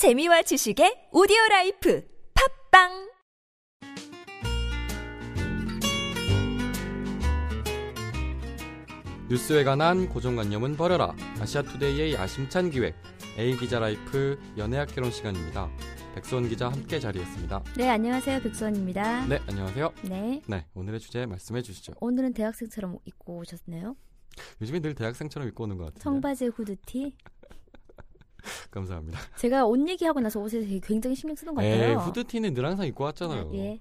재미와 지식의 오디오 라이프 팟빵 뉴스에 관한 고정관념은 버려라. 아시아투데이의 야심찬 기획 A 기자 라이프 연애학 개론 시간입니다. 백수원 기자 함께 자리했습니다. 네, 안녕하세요. 백수원입니다. 네, 안녕하세요. 네. 네, 오늘의 주제 말씀해 주시죠. 오늘은 대학생처럼 입고 오셨네요. 요즘에 늘 대학생처럼 입고 오는 것 같은데. 청바지 후드티. 감사합니다. 제가 옷 얘기하고 나서 옷에 되게 굉장히 신경 쓰는 것 같아요. 후드티는 늘 항상 입고 왔잖아요. 예.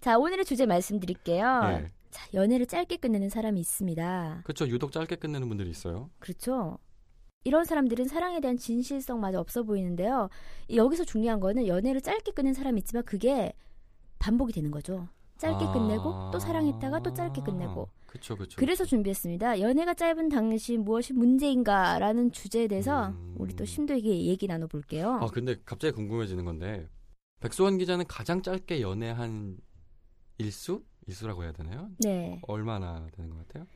자, 오늘의 주제 말씀드릴게요. 예. 자, 연애를 짧게 끝내는 사람이 있습니다. 그렇죠. 유독 짧게 끝내는 분들이 있어요. 그렇죠. 이런 사람들은 사랑에 대한 진실성마저 없어 보이는데요. 이 여기서 중요한 거는 연애를 짧게 끝낸 사람이 있지만 그게 반복이 되는 거죠. 짧게 아. 끝내고 또 사랑했다가 또 짧게 끝내고. 그렇죠, 그렇죠. 그래서 준비했습니다. 연애가 짧은 당신 무엇이 문제인가라는 주제에 대해서 음. 우리 또 심도 있게 얘기 나눠볼게요. 아, 근데 갑자기 궁금해지는 건데 백수원 기자는 가장 짧게 연애한 일수? 일수라고 해야 되나요? 네. 얼마나 되는 것 같아요?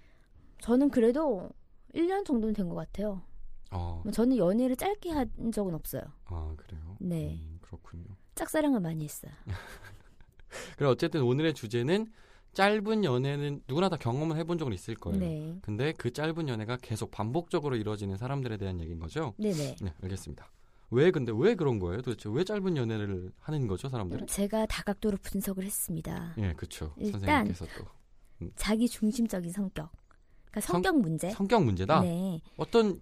저는 그래도 1년 정도는 된 것 같아요. 어, 저는 연애를 짧게 한 적은 없어요. 아 그래요. 네. 음, 그렇군요. 짝사랑을 많이 했어요. 그럼 어쨌든 오늘의 주제는 짧은 연애는 누구나 다 경험을 해본 적은 있을 거예요. 네. 근데 그 짧은 연애가 계속 반복적으로 이루어지는 사람들에 대한 얘기인 거죠? 네네. 네, 알겠습니다. 왜 근데 왜 그런 거예요? 도대체 왜 짧은 연애를 하는 거죠, 사람들은? 제가 다각도로 분석을 했습니다. 예, 그렇죠. 선생님께서 또 자기 중심적인 성격. 그러니까 성- 성격 문제. 성격 문제다. 네. 어떤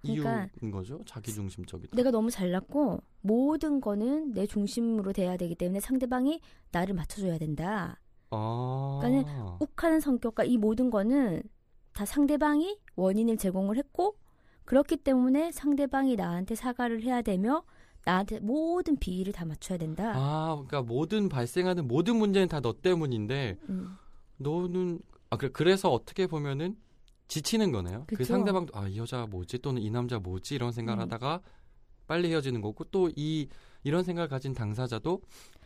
그러니까 이유인 거죠? 자기 중심적이다. 내가 너무 잘났고 모든 거는 내 중심으로 돼야 되기 때문에 상대방이 나를 맞춰줘야 된다. 아, 욱하는 성격과 이 모든 거는 다 상대방이 원인을 제공을 했고 그렇기 때문에 상대방이 나한테 사과를 해야 되며 나한테 모든 비위를 다 맞춰야 된다. 아, 그러니까 모든 발생하는 모든 문제는 다 너 때문인데 음, 너는 아 그래 그래서 어떻게 보면은 지치는 거네요. 그 그쵸. 상대방도 아 이 여자 뭐지 또는 이 남자 뭐지 이런 생각을 음. 하다가 빨리 헤어지는 거고 또 이 이런 생각을 가진 당사자도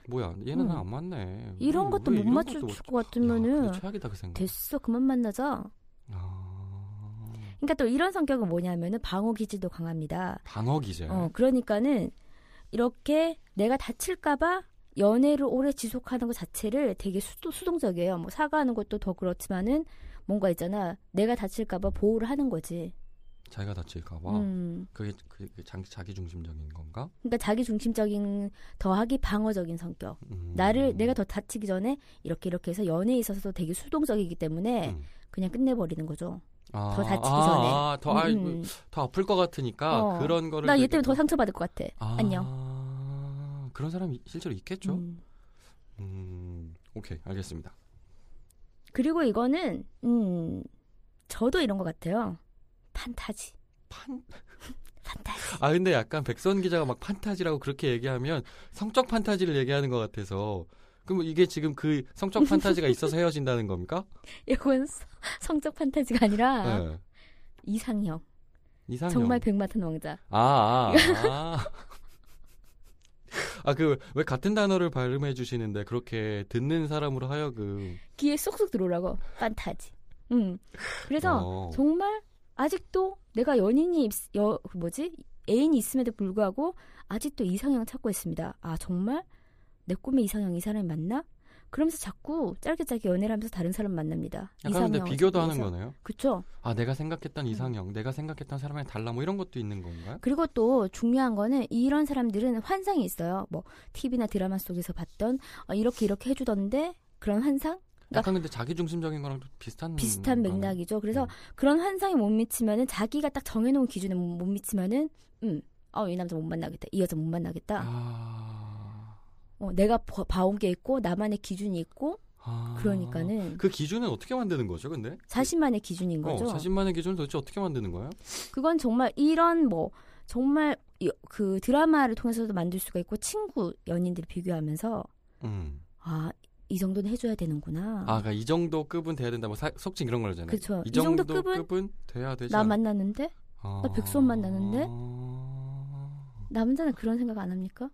뭐야 얘는 음. 안 맞네. 이런 왜- 것도 왜 못 이런 맞출 것도 못- 것 같으면은 야, 최악이다 그 생각. 됐어 그만 만나자. 아, 그러니까 또 이런 성격은 뭐냐면은 방어 기질도 강합니다. 방어 기제. 어 그러니까는 이렇게 내가 다칠까봐 연애를 오래 지속하는 것 자체를 되게 수, 수동적이에요. 뭐 사과하는 것도 더 그렇지만은 뭔가 있잖아. 내가 다칠까봐 보호를 하는 거지. 자기가 다칠까봐. 음. 그게 그, 그 장, 자기 중심적인 건가? 그러니까 자기 중심적인 더하기 방어적인 성격. 음. 나를 내가 더 다치기 전에 이렇게 이렇게 해서 연애에 있어서도 되게 수동적이기 때문에 음. 그냥 끝내버리는 거죠. 아, 더 다치기 아, 전에. 아, 더, 아, 음, 음. 더 아플 것 같으니까 어. 그런 거를. 나 얘 때문에 더 또- 상처받을 것 같아. 아, 안녕. 그런 사람이 실제로 있겠죠? 음. 음, 오케이, 알겠습니다. 그리고 이거는 음 저도 이런 것 같아요. 판타지. 판, 판타지. 아, 근데 약간 백선 기자가 막 판타지라고 그렇게 얘기하면 성적 판타지를 얘기하는 것 같아서. 그럼 이게 지금 그 성적 판타지가 있어서 헤어진다는 겁니까? 이건 서- 성적 판타지가 아니라 네. 이상형. 이상형. 정말 백마탄 왕자. 아, 아, 아. 아, 그, 왜 같은 단어를 발음해 주시는데 그렇게 듣는 사람으로 하여금. 귀에 쏙쏙 들어오라고. 판타지. 음. 그래서 어. 정말 아직도 내가 연인이 있- 여그 뭐지 애인이 있음에도 불구하고 아직도 이상형 찾고 있습니다. 아 정말 내 꿈의 이상형 이 사람이 맞나? 그러면서 자꾸 짧게 짧게 연애를 하면서 다른 사람 만납니다. 약간 근데 비교도 하는 거네요. 그렇죠. 아, 내가 생각했던 음. 이상형, 내가 생각했던 사람이랑 달라, 뭐 이런 것도 있는 건가요? 그리고 또 중요한 거는 이런 사람들은 환상이 있어요. 뭐 TV나 드라마 속에서 봤던 어, 이렇게 이렇게 해주던데 그런 환상 약간 근데 자기 중심적인 거랑 또 비슷한. 비슷한. 맥락이죠. 그래서 음. 그런 환상에 못 미치면은 자기가 딱 정해놓은 기준에 못, 못 미치면은 음, 어이 남자 못 만나겠다, 이 여자 못 만나겠다. 아. 어, 내가 봐- 봐온 게 있고 나만의 기준이 있고 아. 그러니까는 그 기준은 어떻게 만드는 거죠, 근데? 자신만의 기준인 어, 거죠. 자신만의 기준을 도대체 어떻게 만드는 거예요? 그건 정말 이런 뭐 정말 이- 그 드라마를 통해서도 만들 수가 있고 친구 연인들 비교하면서 음. 아 이 정도는 해줘야 되는구나. 아, 그러니까 이 정도 급은 돼야 된다. 뭐 사- 속칭 이런 거잖아요. 그쵸. 이이 정도 정도 급은 급은 돼야 되지. 나 않- 만났는데 아... 나 백수원 만나는데? 남자는 그런 생각 안 합니까?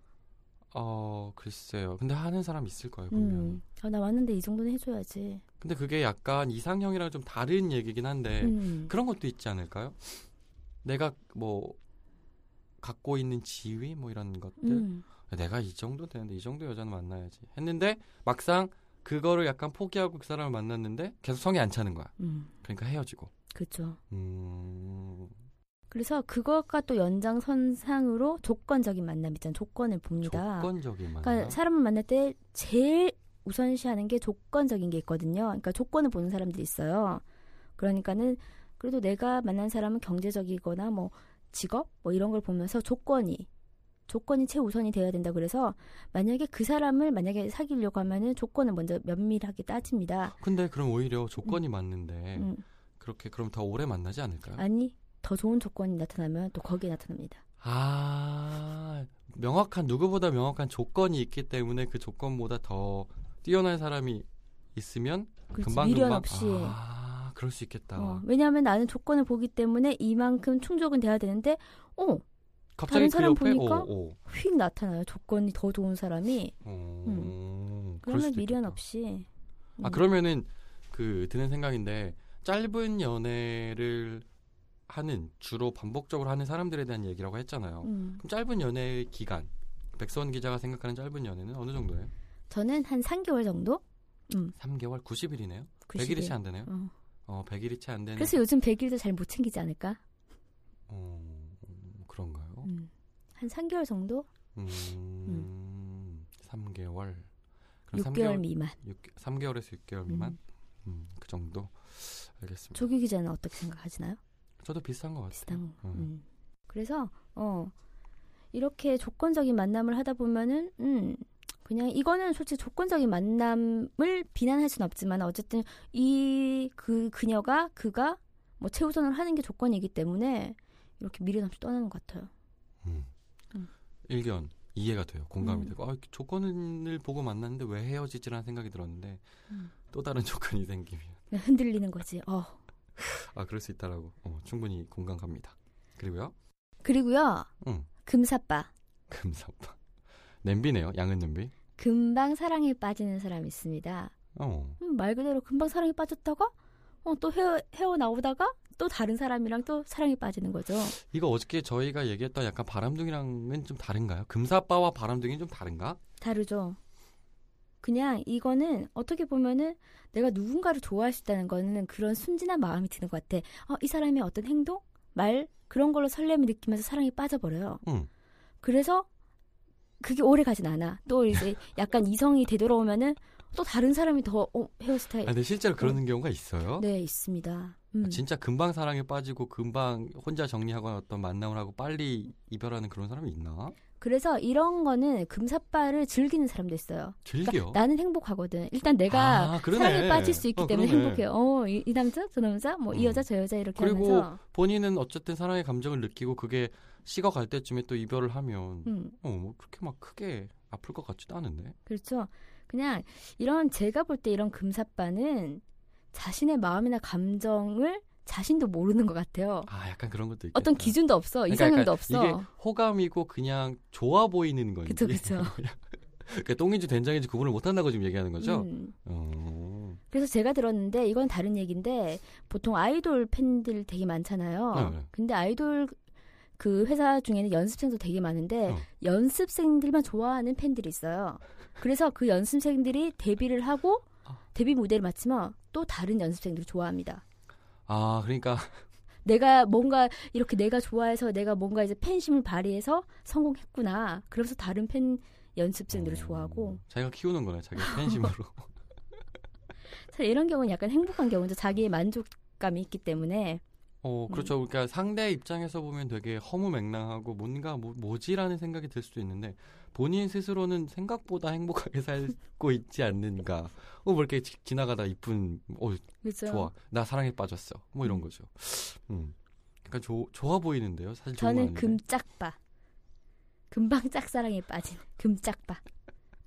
어, 글쎄요. 근데 하는 사람 있을 거예요, 분명. 음, 아, 나 왔는데 이 정도는 해줘야지. 근데 그게 약간 이상형이랑 좀 다른 얘기긴 한데 음. 그런 것도 있지 않을까요? 내가 뭐 갖고 있는 지위 뭐 이런 것들 음. 내가 이 정도 되는데 이 정도 여자는 만나야지 했는데 막상 그거를 약간 포기하고 그 사람을 만났는데 계속 성이 안 차는 거야. 음. 그러니까 헤어지고. 그렇죠. 음, 그래서 그것과 또 연장선상으로 조건적인 만남 있잖아요. 조건을 봅니다. 조건적인 만남. 그러니까 사람을 만날 때 제일 우선시하는 게 조건적인 게 있거든요. 그러니까 조건을 보는 사람들이 있어요. 그러니까는 그래도 내가 만난 사람은 경제적이거나 뭐 직업 뭐 이런 걸 보면서 조건이 조건이 최우선이 돼야 된다 그래서 만약에 그 사람을 만약에 사귀려고 하면은 조건을 먼저 면밀하게 따집니다. 근데 그럼 오히려 조건이 맞는데 음, 그렇게 그럼 더 오래 만나지 않을까요? 아니 더 좋은 조건이 나타나면 또 거기에 나타납니다. 아, 명확한 누구보다 명확한 조건이 있기 때문에 그 조건보다 더 뛰어난 사람이 있으면 그렇지, 금방 미련 금방 없이. 아, 그럴 수 있겠다. 어, 왜냐하면 나는 조건을 보기 때문에 이만큼 충족은 돼야 되는데, 어, 갑자기 다른 그 사람 옆에 보니까 오, 오. 휙 나타나요. 조건이 더 좋은 사람이. 음, 그럴 그러면 미련 있겠다. 없이. 아 음. 그러면은 그 드는 생각인데 짧은 연애를 하는 주로 반복적으로 하는 사람들에 대한 얘기라고 했잖아요. 음. 그럼 짧은 연애 기간 백선 기자가 생각하는 짧은 연애는 어느 정도예요? 저는 한 3개월 정도? 3개월 90일이네요. 100일이 채 안 되네요. 어. 어, 100일이 채 안 되는. 그래서 요즘 100일도 잘 못 챙기지 않을까? 어, 그런가요? 음. 한 3개월 정도? 음, 3개월. 그럼 6개월 미만. 6, 3개월에서 6개월 미만? 음. 음, 그 정도. 알겠습니다. 조규 기자는 어떻게 생각하시나요? 저도 비슷한 것 같아요. 비슷한. 음. 음. 그래서 어 이렇게 조건적인 만남을 하다 보면은 음 그냥 이거는 솔직히 조건적인 만남을 비난할 수는 없지만 어쨌든 이 그 그녀가 그가 뭐 최우선을 하는 게 조건이기 때문에 이렇게 미련 없이 떠나는 것 같아요. 일견 이해가 돼요. 공감이 음. 되고 아, 조건을 보고 만났는데 왜 헤어지지라는 생각이 들었는데 음. 또 다른 조건이 생기면 흔들리는 거지. 어 아 그럴 수 있다라고 어, 충분히 공감 갑니다. 그리고요 그리고요 응. 금사빠 금사빠 냄비네요. 양은 냄비. 금방 사랑에 빠지는 사람이 있습니다. 어. 음, 말 그대로 금방 사랑에 빠졌다가 어, 또 헤어, 헤어 나오다가 또 다른 사람이랑 또 사랑에 빠지는 거죠. 이거 어저께 저희가 얘기했던 약간 바람둥이랑은 좀 다른가요? 금사빠와 바람둥이는 좀 다른가? 다르죠. 그냥 이거는 어떻게 보면은 내가 누군가를 좋아할 수 있다는 거는 그런 순진한 마음이 드는 것 같아. 어, 이 사람의 어떤 행동, 말 그런 걸로 설렘을 느끼면서 사랑에 빠져버려요. 응. 그래서 그게 오래 가진 않아. 또 이제 약간 이성이 되돌아오면은 또 다른 사람이 더 어, 헤어스타일. 아, 근데 실제로 그러는 경우가 있어요. 네 있습니다. 음. 아, 진짜 금방 사랑에 빠지고 금방 혼자 정리하거나 어떤 만남을 하고 빨리 이별하는 그런 사람이 있나? 그래서 이런 거는 금사빠를 즐기는 사람도 있어요. 즐겨. 그러니까 나는 행복하거든. 일단 내가 아. 사랑에 빠질 수 있기 어, 때문에 그러네. 행복해요. 어, 이, 이 남자, 저 남자, 뭐이 음. 여자, 저 여자 이렇게 그리고 하면서. 본인은 어쨌든 사랑의 감정을 느끼고 그게 식어갈 때쯤에 또 이별을 하면 음, 어, 뭐 그렇게 막 크게 아플 것 같지도 않은데. 그렇죠. 그냥 이런 제가 볼 때 이런 금사빠는 자신의 마음이나 감정을 자신도 모르는 것 같아요. 아, 약간 그런 것도 있겠다. 어떤 기준도 없어, 그러니까 이상형도 없어. 이게 호감이고 그냥 좋아 보이는 건지. 그쵸, 그쵸. 그러니까 똥인지 된장인지 구분을 못 한다고 지금 얘기하는 거죠? 음. 어. 그래서 제가 들었는데 이건 다른 얘기인데 보통 아이돌 팬들 되게 많잖아요. 네, 네. 근데 아이돌 그 회사 중에는 연습생도 되게 많은데 어. 연습생들만 좋아하는 팬들이 있어요. 그래서 그 연습생들이 데뷔를 하고 아. 데뷔 무대를 마치면 또 다른 연습생들을 좋아합니다. 아, 그러니까 내가 뭔가 이렇게 내가 좋아해서 내가 뭔가 이제 팬심을 발휘해서 성공했구나. 그러면서 다른 팬 연습생들을 어, 좋아하고 자기가 키우는 거네, 자기 팬심으로. 사실 이런 경우는 약간 행복한 경우죠. 자기의 만족감이 있기 때문에 어, 그렇죠. 그러니까 상대 입장에서 보면 되게 허무맹랑하고 뭔가 뭐, 뭐지라는 생각이 들 수도 있는데 본인 스스로는 생각보다 행복하게 살고 있지 않는가. 어, 뭐 이렇게 지, 지나가다 이쁜, 어, 그렇죠. 좋아. 나 사랑에 빠졌어. 뭐 이런 음. 거죠. 음. 약간 조, 좋아 보이는데요. 사실 저는. 금짝바. 금방 짝사랑에 빠진 금짝바.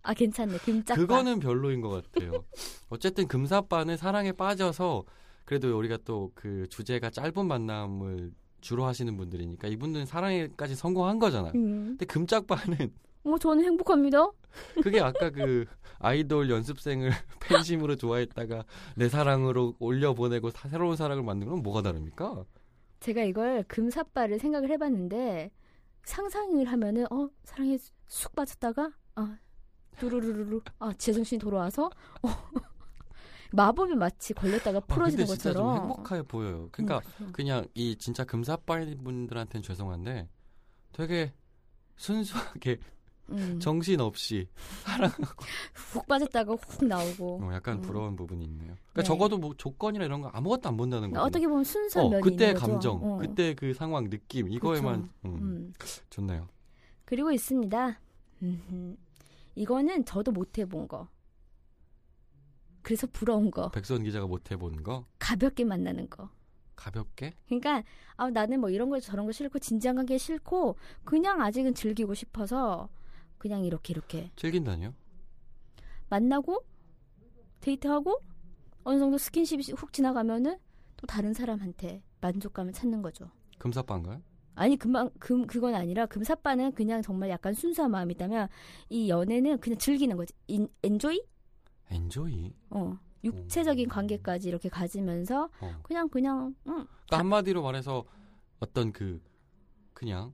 아 괜찮네. 금짝바. 그거는 별로인 것 같아요. 어쨌든 금사빠는 사랑에 빠져서 그래도 우리가 또 그 주제가 짧은 만남을 주로 하시는 분들이니까 이분들은 사랑에까지 성공한 거잖아요. 음. 근데 금짝빠는 어 저는 행복합니다. 그게 아까 그 아이돌 연습생을 팬심으로 좋아했다가 내 사랑으로 올려보내고 사- 새로운 사랑을 만든 건 뭐가 다릅니까? 제가 이걸 금사빠를 생각을 해봤는데 상상을 하면은 어 사랑에 쑥 빠졌다가 아 두루루루루 아 제정신이 돌아와서 어, 마법이 마치 걸렸다가 아, 풀어지는 근데 진짜 좀 것처럼 행복해 보여요. 그러니까 음, 그렇죠. 그냥 이 진짜 금사빠이 분들한테는 죄송한데 되게 순수하게 음, 정신 없이 훅 빠졌다가 훅 나오고 어, 약간 음. 부러운 부분이 있네요. 그러니까 네. 적어도 뭐 조건이나 이런 거 아무것도 안 본다는 거예요. 어떻게 보면 순수한 어, 면이 그때. 감정, 어. 그때 그 상황, 느낌 이거에만 음, 음. 좋네요. 그리고 있습니다. 이거는 저도 못 해본 거. 그래서 부러운 거. 백선 기자가 못 해본 거 가볍게 만나는 거. 가볍게 그러니까 아, 나는 뭐 이런 거 저런 거 싫고 진지한 게 싫고 그냥 아직은 즐기고 싶어서 그냥 이렇게 이렇게 즐긴다니요? 만나고 데이트하고 어느 정도 스킨십이 훅 지나가면은 또 다른 사람한테 만족감을 찾는 거죠. 금사빠인가요? 아니 금방 금 그건 아니라 금사빠는 그냥 정말 약간 순수한 마음이다면 이 연애는 그냥 즐기는 거지. 인, 엔조이? 엔조이. 어. 육체적인 음. 관계까지 이렇게 가지면서 어. 그냥 그냥 응. 그러니까 한마디로 말해서 어떤 그 그냥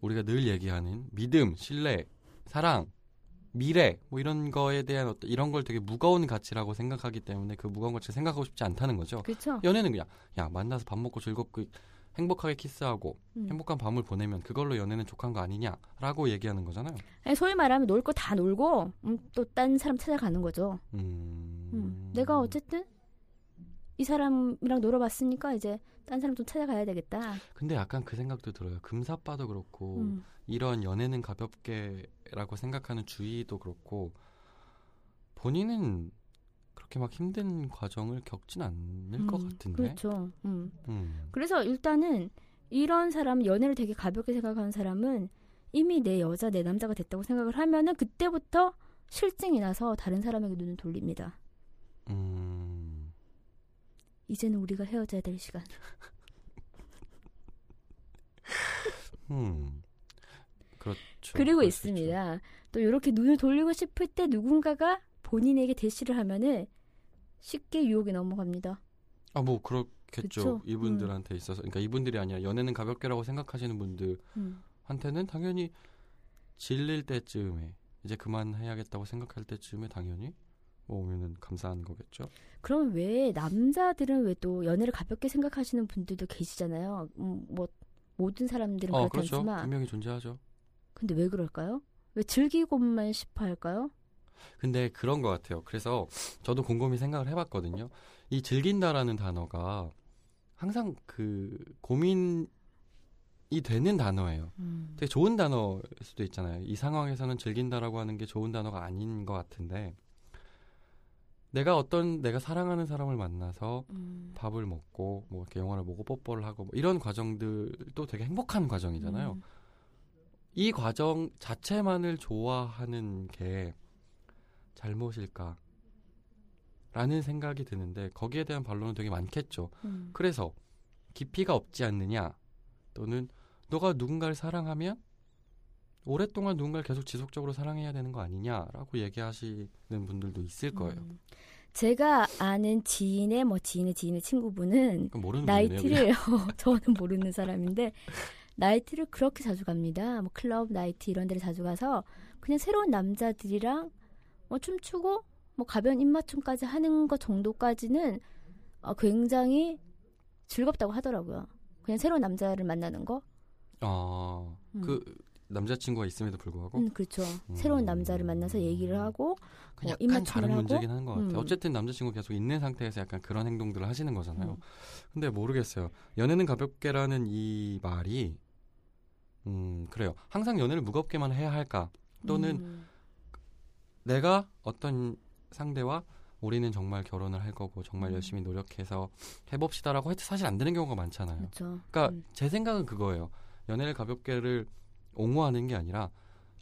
우리가 늘 얘기하는 믿음, 신뢰, 사랑, 미래 뭐 이런 거에 대한 어떤 이런 걸 되게 무거운 가치라고 생각하기 때문에 그 무거운 가치를 생각하고 싶지 않다는 거죠. 그렇죠. 연애는 그냥 야 만나서 밥 먹고 즐겁고 행복하게 키스하고 음. 행복한 밤을 보내면 그걸로 연애는 족한 거 아니냐라고 얘기하는 거잖아요. 아니, 소위 말하면 놀 거 다 놀고 음, 또딴 사람 찾아가는 거죠. 음. 음. 내가 어쨌든 이 사람이랑 놀아봤으니까 이제 딴 사람 좀 찾아가야 되겠다. 근데 약간 그 생각도 들어요. 금사빠도 그렇고 음. 이런 연애는 가볍게라고 생각하는 주의도 그렇고 본인은 그렇게 막 힘든 과정을 겪진 않을 것 음, 같은데. 그렇죠. 음. 음. 그래서 일단은 이런 사람 연애를 되게 가볍게 생각하는 사람은 이미 내 여자 내 남자가 됐다고 생각을 하면은 그때부터 실증이 나서 다른 사람에게 눈을 돌립니다. 음. 이제는 우리가 헤어져야 될 시간. 음. 그렇죠. 그리고. 있습니다. 또 이렇게 눈을 돌리고 싶을 때 누군가가 본인에게 대시를 하면은 쉽게 유혹에 넘어갑니다. 아, 뭐 그렇겠죠. 그쵸? 음. 이분들한테 있어서. 그러니까 이분들이 아니라 연애는 가볍게라고 생각하시는 분들한테는 음. 당연히 질릴 때쯤에 이제 그만해야겠다고 생각할 때쯤에 당연히 뭐 오면은 감사한 거겠죠. 그럼 왜 남자들은 왜 또 연애를 가볍게 생각하시는 분들도 계시잖아요. 음, 뭐 모든 사람들은 어, 그렇죠. 않지만 분명히 존재하죠. 근데 왜 그럴까요? 왜 즐기고만 싶어 할까요? 근데 그런 것 같아요. 그래서 저도 곰곰이 생각을 해봤거든요. 이 즐긴다라는 단어가 항상 그 고민이 되는 단어예요. 음. 되게 좋은 단어일 수도 있잖아요. 이 상황에서는 즐긴다라고 하는 게 좋은 단어가 아닌 것 같은데 내가 어떤 내가 사랑하는 사람을 만나서 음. 밥을 먹고 뭐 이렇게 영화를 보고 뽀뽀를 하고 뭐 이런 과정들도 되게 행복한 과정이잖아요. 음. 이 과정 자체만을 좋아하는 게 잘못일까? 라는 생각이 드는데 거기에 대한 반론은 되게 많겠죠. 음. 그래서 깊이가 없지 않느냐 또는 너가 누군가를 사랑하면 오랫동안 누군가를 계속 지속적으로 사랑해야 되는 거 아니냐라고 얘기하시는 분들도 있을 거예요. 음. 제가 아는 지인의 뭐 지인의 지인의 친구분은. 나이트를 저는 모르는 사람인데 나이트를 그렇게 자주 갑니다. 뭐 클럽 나이트 이런 데를 자주 가서 그냥 새로운 남자들이랑 뭐 춤추고 뭐 가벼운 입맞춤까지 하는 것 정도까지는 어, 굉장히 즐겁다고 하더라고요. 그냥 새로운 남자를 만나는 거. 아, 음. 그 남자친구가 있음에도 불구하고 음, 그렇죠. 음. 새로운 남자를 만나서 얘기를 하고 그뭐 약간 입맞춤을 다른 하고 문제긴 한 것 같아요. 음. 어쨌든 남자친구 계속 있는 상태에서 약간 그런 행동들을 하시는 거잖아요. 음. 근데 모르겠어요. 연애는 가볍게라는 이 말이 음 그래요. 항상 연애를 무겁게만 해야 할까? 또는 음, 내가 어떤 상대와 우리는 정말 결혼을 할 거고 정말 음. 열심히 노력해서 해봅시다라고 해도 사실 안 되는 경우가 많잖아요. 그렇죠. 그러니까 음. 제 생각은 그거예요. 연애를 가볍게를 옹호하는 게 아니라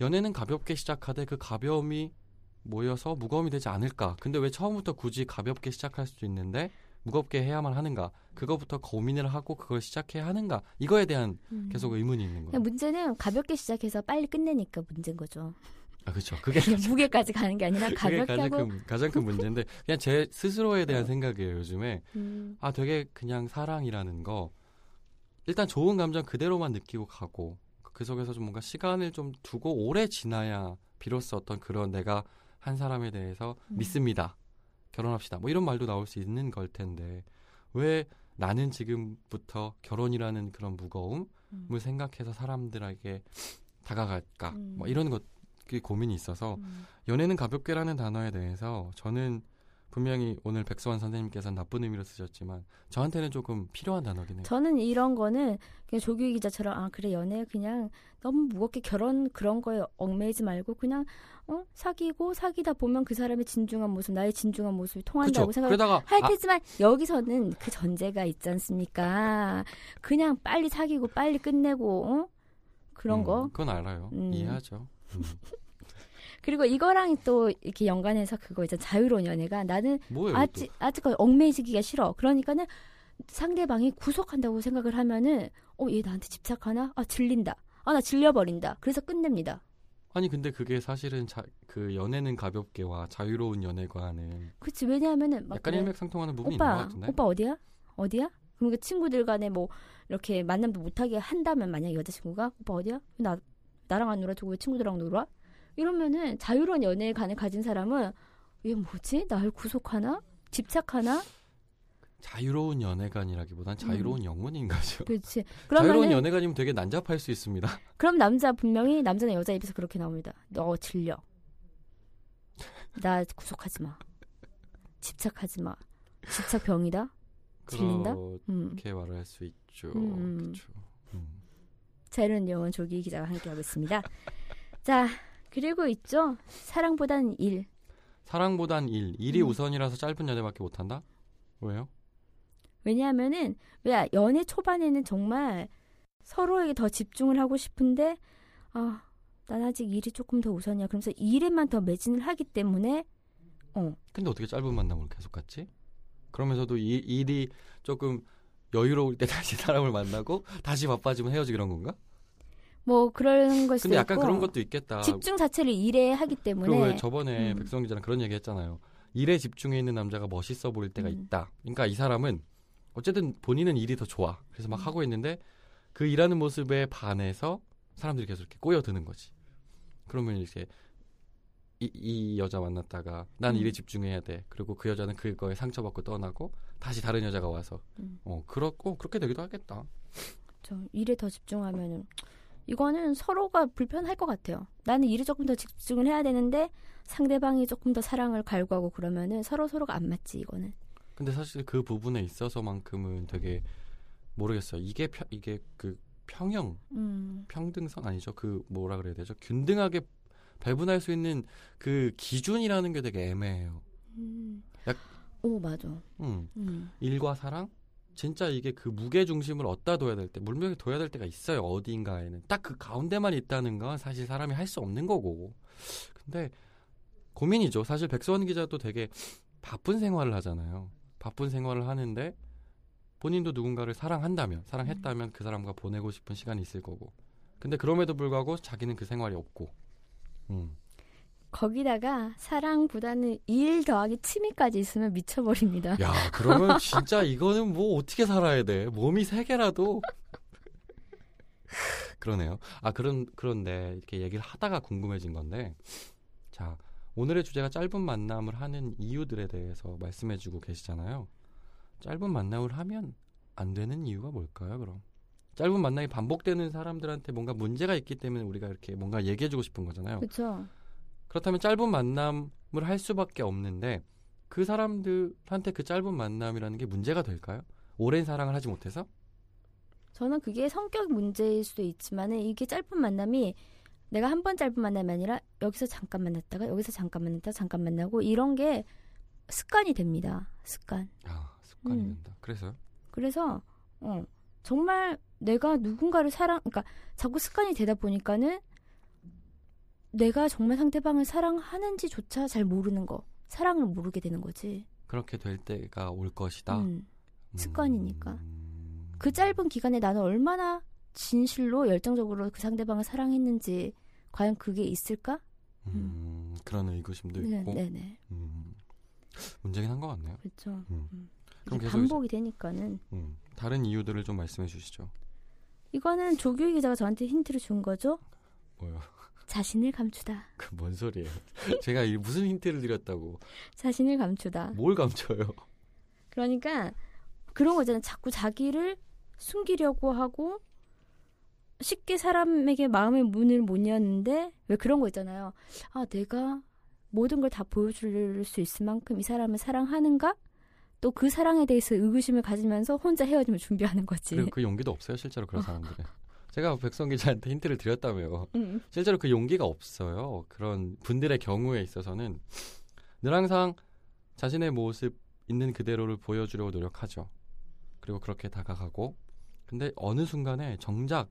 연애는 가볍게 시작하되 그 가벼움이 모여서 무거움이 되지 않을까. 근데 왜 처음부터 굳이 가볍게 시작할 수도 있는데 무겁게 해야만 하는가? 그거부터 고민을 하고 그걸 시작해야 하는가? 이거에 대한 음. 계속 의문이 있는 거예요. 문제는 가볍게 시작해서 빨리 끝내니까 문제인 거죠. 아 그렇죠. 그게 그냥 무게까지 가는 게 아니라 가볍게 가장 하고 큰 가장 큰 문제인데 그냥 제 스스로에 대한 생각이에요. 요즘에 음, 아 되게 그냥 사랑이라는 거 일단 좋은 감정 그대로만 느끼고 가고 그 속에서 좀 뭔가 시간을 좀 두고 오래 지나야 비로소 어떤 그런 내가 한 사람에 대해서 음. 믿습니다. 결혼합시다. 뭐 이런 말도 나올 수 있는 걸 텐데 왜 나는 지금부터 결혼이라는 그런 무거움을 음. 생각해서 사람들에게 다가갈까? 음. 뭐 이런 것 고민이 있어서 음. 연애는 가볍게라는 단어에 대해서 저는 분명히 오늘 백수환 선생님께서는 나쁜 의미로 쓰셨지만 저한테는 조금 필요한 단어긴 해요. 저는 이런 거는 그냥 조규희 기자처럼 아 그래 연애 그냥 너무 무겁게 결혼 그런 거에 얽매이지 말고 그냥 어 사귀고 사귀다 보면 그 사람의 진중한 모습 나의 진중한 모습이 통한다고 그쵸? 생각을 그러다가 할 아, 테지만 여기서는 그 전제가 있지 않습니까? 그냥 빨리 사귀고 빨리 끝내고 어? 그런 음, 거 그건 알아요. 음. 이해하죠. 음. 그리고 이거랑 또 이렇게 연관해서 그거 있잖아 자유로운 연애가 나는 뭐예요? 아직 아직까지 얽매이지기가 싫어. 그러니까는 상대방이 구속한다고 생각을 하면은 어 얘 나한테 집착하나? 아 질린다. 아 나 질려버린다. 그래서 끝냅니다. 또? 아니 근데 그게 사실은 자, 그 연애는 가볍게와 자유로운 연애과는 그렇지 왜냐하면은 막 약간 그래. 일맥상통하는 부분이 있는 것 오빠 같은데. 오빠 어디야? 어디야? 그러니까 친구들 간에 뭐 이렇게 만남도 못하게 한다면 만약 여자친구가 오빠 어디야? 나 나랑 안 놀아주고 왜 친구들이랑 놀아? 이러면은 자유로운 연애관을 가진 사람은 얘 뭐지? 날 구속하나? 집착하나? 자유로운 연애관이라기보단 자유로운 영혼인 거죠. 그렇지. 자유로운 연애관이면 되게 난잡할 수 있습니다. 그럼 남자 분명히 남자는 여자 입에서 그렇게 나옵니다. 너 질려. 나 구속하지 마. 집착하지 마. 집착병이다. 질린다? 음. 그렇게 말할 수 있죠. 음. 그렇죠. 음. 자유로운 영혼 조기 기자와 함께하고 있습니다. 자, 그리고 있죠. 사랑보단 일. 사랑보단 일, 일이 음. 우선이라서 짧은 연애밖에 못한다? 왜요? 왜냐하면은 왜 연애 초반에는 정말 서로에게 더 집중을 하고 싶은데 아, 난 아직 일이 조금 더 우선이야. 그러면서 일에만 더 매진을 하기 때문에 어, 근데 어떻게 짧은 만남을 계속 갔지? 그러면서도 이 일이 조금 여유로울 때 다시 사람을 만나고 다시 바빠지면 헤어지고 이런 건가? 뭐 그런 걸 수도 근데 약간 있고 그런 것도 있겠다. 집중 자체를 일에 하기 때문에 그왜 저번에 음. 백성 기자랑 그런 얘기 했잖아요. 일에 집중해 있는 남자가 멋있어 보일 때가 음. 있다. 그러니까 이 사람은 어쨌든 본인은 일이 더 좋아. 그래서 막 음. 하고 있는데 그 일하는 모습에 반해서 사람들이 계속 이렇게 꼬여드는 거지. 그러면 이제 이, 이 여자 만났다가 난 음. 일에 집중해야 돼. 그리고 그 여자는 그거에 상처받고 떠나고 다시 다른 여자가 와서 음. 어 그렇고 그렇게 되기도 하겠다. 저 일에 더 집중하면은 이거는 서로가 불편할 것 같아요. 나는 일에 조금 더 집중을 해야 되는데 상대방이 조금 더 사랑을 갈구하고 그러면은 서로 서로가 안 맞지 이거는. 근데 사실 그 부분에 있어서만큼은 되게 모르겠어요. 이게 펴, 이게 그 평형 음. 평등선 아니죠. 그 뭐라 그래야 되죠? 균등하게 배분할 수 있는 그 기준이라는 게 되게 애매해요. 음. 약- 오 맞아. 음. 음. 일과 사랑 진짜 이게 그 무게 중심을 어디다 둬야 될 때, 물명에 둬야 될 때가 있어요. 어디인가에는 딱 그 가운데만 있다는 건 사실 사람이 할 수 없는 거고. 근데 고민이죠. 사실 백수원 기자도 되게 바쁜 생활을 하잖아요. 바쁜 생활을 하는데 본인도 누군가를 사랑한다면, 사랑했다면 그 사람과 보내고 싶은 시간이 있을 거고. 근데 그럼에도 불구하고 자기는 그 생활이 없고. 음. 거기다가 사랑보다는 일 더하기 취미까지 있으면 미쳐버립니다. 야, 그러면 진짜 이거는 뭐 어떻게 살아야 돼? 몸이 세 개라도. 그러네요. 아, 그런, 그런데 이렇게 얘기를 하다가 궁금해진 건데. 자, 오늘의 주제가 짧은 만남을 하는 이유들에 대해서 말씀해 주고 계시잖아요. 짧은 만남을 하면 안 되는 이유가 뭘까요, 그럼? 짧은 만남이 반복되는 사람들한테 뭔가 문제가 있기 때문에 우리가 이렇게 뭔가 얘기해 주고 싶은 거잖아요. 그렇죠. 그렇다면 짧은 만남을 할 수밖에 없는데 그 사람들한테 그 짧은 만남이라는 게 문제가 될까요? 오랜 사랑을 하지 못해서? 저는 그게 성격 문제일 수도 있지만은 이게 짧은 만남이 내가 한 번 짧은 만남이 아니라 여기서 잠깐 만났다가 여기서 잠깐 만났다가 잠깐 만나고 이런 게 습관이 됩니다. 습관. 아 습관이 음. 된다. 그래서요? 그래서 어, 정말 내가 누군가를 사랑, 그러니까 자꾸 습관이 되다 보니까는 내가 정말 상대방을 사랑하는지조차 잘 모르는 거, 사랑을 모르게 되는 거지. 그렇게 될 때가 올 것이다. 음, 습관이니까. 음. 그 짧은 기간에 나는 얼마나 진실로 열정적으로 그 상대방을 사랑했는지 과연 그게 있을까? 음, 그런 의구심도 네, 있고 네, 네, 음, 문제긴 한 것 같네요. 그렇죠. 음. 음. 그럼 반복이 되니까는 음, 다른 이유들을 좀 말씀해 주시죠. 이거는 조규희 기자가 저한테 힌트를 준 거죠. 뭐요? 자신을 감추다. 그 뭔 소리예요? 제가 이 무슨 힌트를 드렸다고? 자신을 감추다. 뭘 감춰요? 그러니까 그런 거잖아요. 자꾸 자기를 숨기려고 하고 쉽게 사람에게 마음의 문을 못 여는데 왜 그런 거 있잖아요. 아, 내가 모든 걸 다 보여줄 수 있을 만큼 이 사람을 사랑하는가? 또 그 사랑에 대해서 의구심을 가지면서 혼자 헤어짐을 준비하는 거지. 그리고 그 용기도 없어요, 실제로 그런 사람들은. 제가 백성 기자한테 힌트를 드렸다며요. 음. 실제로 그 용기가 없어요. 그런 분들의 경우에 있어서는 늘 항상 자신의 모습 있는 그대로를 보여주려고 노력하죠. 그리고 그렇게 다가가고 근데 어느 순간에 정작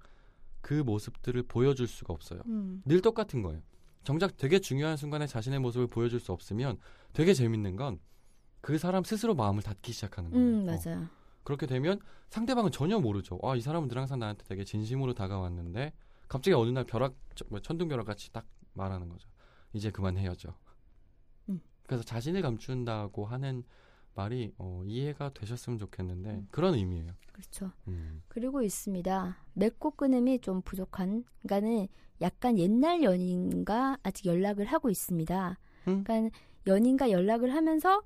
그 모습들을 보여줄 수가 없어요. 음. 늘 똑같은 거예요. 정작 되게 중요한 순간에 자신의 모습을 보여줄 수 없으면 되게 재밌는 건 그 사람 스스로 마음을 닫기 시작하는 거예요. 음, 어. 맞아요. 그렇게 되면 상대방은 전혀 모르죠. 아, 이 사람은 늘 항상 나한테 되게 진심으로 다가왔는데 갑자기 어느 날 벼락 저- 뭐 천둥벼락 같이 딱 말하는 거죠. 이제 그만 헤어져. 음. 그래서 자신을 감춘다고 하는 말이 어, 이해가 되셨으면 좋겠는데 음. 그런 의미예요. 그렇죠. 음. 그리고 있습니다. 맺고 끊음이 좀 부족한, 그러니까는 약간 옛날 연인과 아직 연락을 하고 있습니다. 음. 그러니까 연인과 연락을 하면서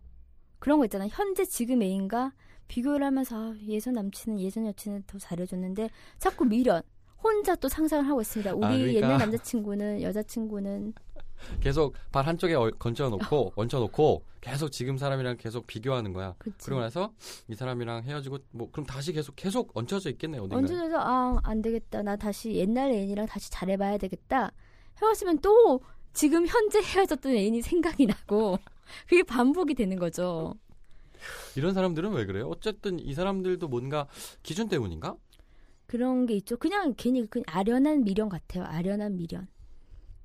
그런 거 있잖아요. 현재 지금 애인과 비교를 하면서 아, 예전 남친은 예전 여친은 더 잘해줬는데 자꾸 미련. 혼자 또 상상을 하고 있습니다. 우리 아, 그러니까. 옛날 남자친구는 여자친구는 계속 발 한쪽에 어- 건져놓고 얹혀놓고 계속 지금 사람이랑 계속 비교하는 거야. 그치. 그러고 나서 이 사람이랑 헤어지고 뭐 그럼 다시 계속 계속 얹혀져 있겠네 어딘가에. 언제에서 아 안 되겠다. 나 다시 옛날 애인이랑 다시 잘해봐야 되겠다. 헤어지면 또 지금 현재 헤어졌던 애인이 생각이 나고 그게 반복이 되는 거죠. 이런 사람들은 왜 그래요? 어쨌든 이 사람들도 뭔가 기준 때문인가? 그런 게 있죠. 그냥 괜히 그 아련한 미련 같아요. 아련한 미련.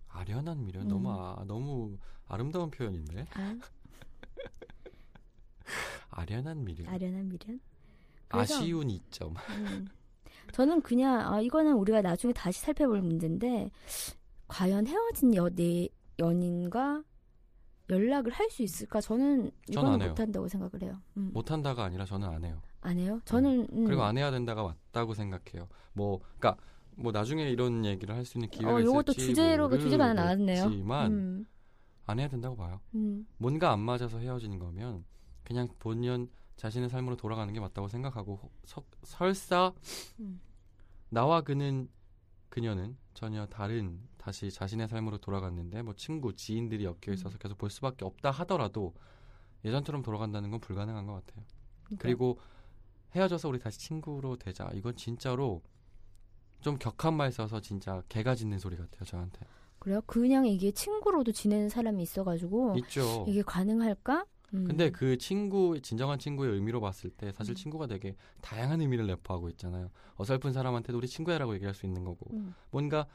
아련한 미련 음. 너무 아, 너무 아름다운 표현인데 아, 아련한 미련 아련한 미련. 그래서- 아쉬운 이점 음. 저는 그냥 아 이거는 우리가 나중에 다시 살펴볼 문제인데 과연 헤어진 연애 연인과 연락을 할 수 있을까? 저는 이거는. 못한다고 생각을 해요. 음. 못한다가 아니라 저는 안 해요. 안 해요? 저는 음. 그리고 안 해야 된다가 맞다고 생각해요. 뭐 그러니까 뭐 나중에 이런 얘기를 할 수 있는 기회가 어, 있을지 주제로 주제가 하나 나왔네요. 모르겠지만 음, 안 해야 된다고 봐요. 음, 뭔가 안 맞아서 헤어지는 거면 그냥 본연 자신의 삶으로 돌아가는 게 맞다고 생각하고 서- 설사 음. 나와 그는 그녀는 전혀 다른 다시 자신의 삶으로 돌아갔는데 뭐 친구 지인들이 엮여 있어서 음. 계속 볼 수밖에 없다 하더라도 예전처럼 돌아간다는 건 불가능한 것 같아요. 그러니까 그리고 헤어져서 우리 다시 친구로 되자 이건 진짜로 좀 격한 말 써서 진짜 개가 짖는 소리 같아요 저한테 그래요? 그냥 이게 친구로도 지내는 사람이 있어가지고 있죠. 이게 가능할까? 음. 근데 그 친구 진정한 친구의 의미로 봤을 때 사실 음. 친구가 되게 다양한 의미를 내포하고 있잖아요. 어설픈 사람한테도 우리 친구야라고 얘기할 수 있는 거고 음, 뭔가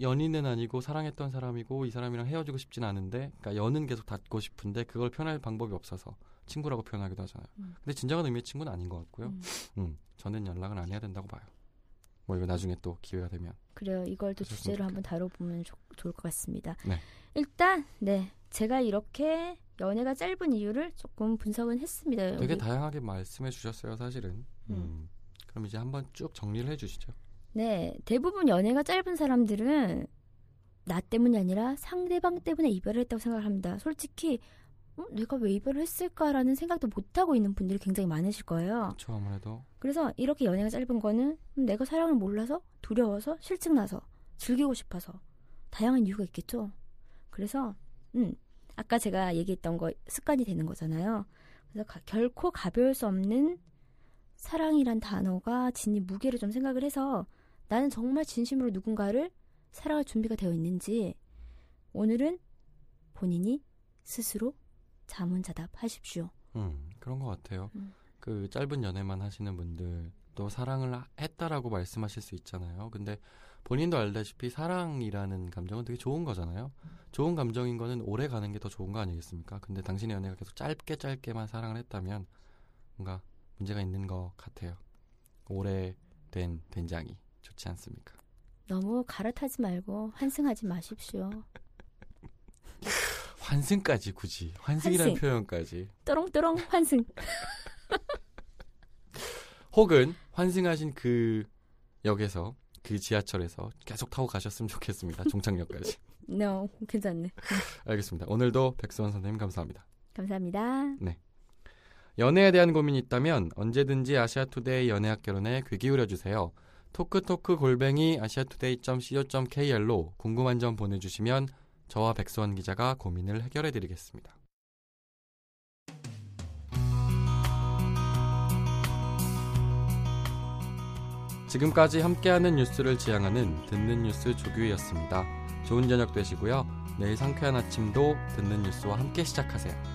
연인은 아니고 사랑했던 사람이고 이 사람이랑 헤어지고 싶진 않은데 그러니까 연은 계속 닫고 싶은데 그걸 표현할 방법이 없어서 친구라고 표현하기도 하잖아요. 음. 근데 진정한 의미의 친구는 아닌 것 같고요. 음. 음, 저는 연락은 안 해야 된다고 봐요. 뭐 이거 나중에 또 기회가 되면 그래요. 이걸 또 주제로 좋겠다. 한번 다뤄보면 좋, 좋을 것 같습니다. 네. 일단 네 제가 이렇게 연애가 짧은 이유를 조금 분석은 했습니다. 되게 여기. 다양하게 말씀해 주셨어요, 사실은. 음. 음. 그럼 이제 한번 쭉 정리를 해 주시죠. 네, 대부분 연애가 짧은 사람들은 나 때문이 아니라 상대방 때문에 이별을 했다고 생각을 합니다. 솔직히 어, 내가 왜 이별을 했을까라는 생각도 못 하고 있는 분들이 굉장히 많으실 거예요. 저 아무래도 그래서 이렇게 연애가 짧은 거는 음, 내가 사랑을 몰라서 두려워서 실증나서 즐기고 싶어서 다양한 이유가 있겠죠. 그래서 음 아까 제가 얘기했던 거 습관이 되는 거잖아요. 그래서 가- 결코 가벼울 수 없는 사랑이란 단어가 지닌 무게를 좀 생각을 해서 나는 정말 진심으로 누군가를 사랑할 준비가 되어 있는지 오늘은 본인이 스스로 자문자답하십시오. 음, 그런 것 같아요. 음. 그 짧은 연애만 하시는 분들 또 사랑을 하- 했다라고 말씀하실 수 있잖아요. 근데 본인도 알다시피 사랑이라는 감정은 되게 좋은 거잖아요. 좋은 감정인 거는 오래 가는 게 더 좋은 거 아니겠습니까? 근데 당신의 연애가 계속 짧게 짧게만 사랑을 했다면 뭔가 문제가 있는 것 같아요. 오래된 된장이 좋지 않습니까? 너무 갈아타지 말고 환승하지 마십시오. 환승까지 굳이 환승이라는 환승. 표현까지 또롱또롱 환승. 혹은 환승하신 그 역에서 그 지하철에서 계속 타고 가셨으면 좋겠습니다. 종착역까지. No, 괜찮네. 알겠습니다. 오늘도 백수원 선생님 감사합니다. 감사합니다. 연애에 대한 고민이 있다면 언제든지 아시아투데이 연애학 결혼에 귀 기울여 주세요. 토크토크 골뱅이 아시아투데이.co.kr로 궁금한 점 보내주시면 저와 백수원 기자가 고민을 해결해 드리겠습니다. 지금까지 함께하는 뉴스를 지향하는 듣는 뉴스 조규희였습니다. 좋은 저녁 되시고요. 내일 상쾌한 아침도 듣는 뉴스와 함께 시작하세요.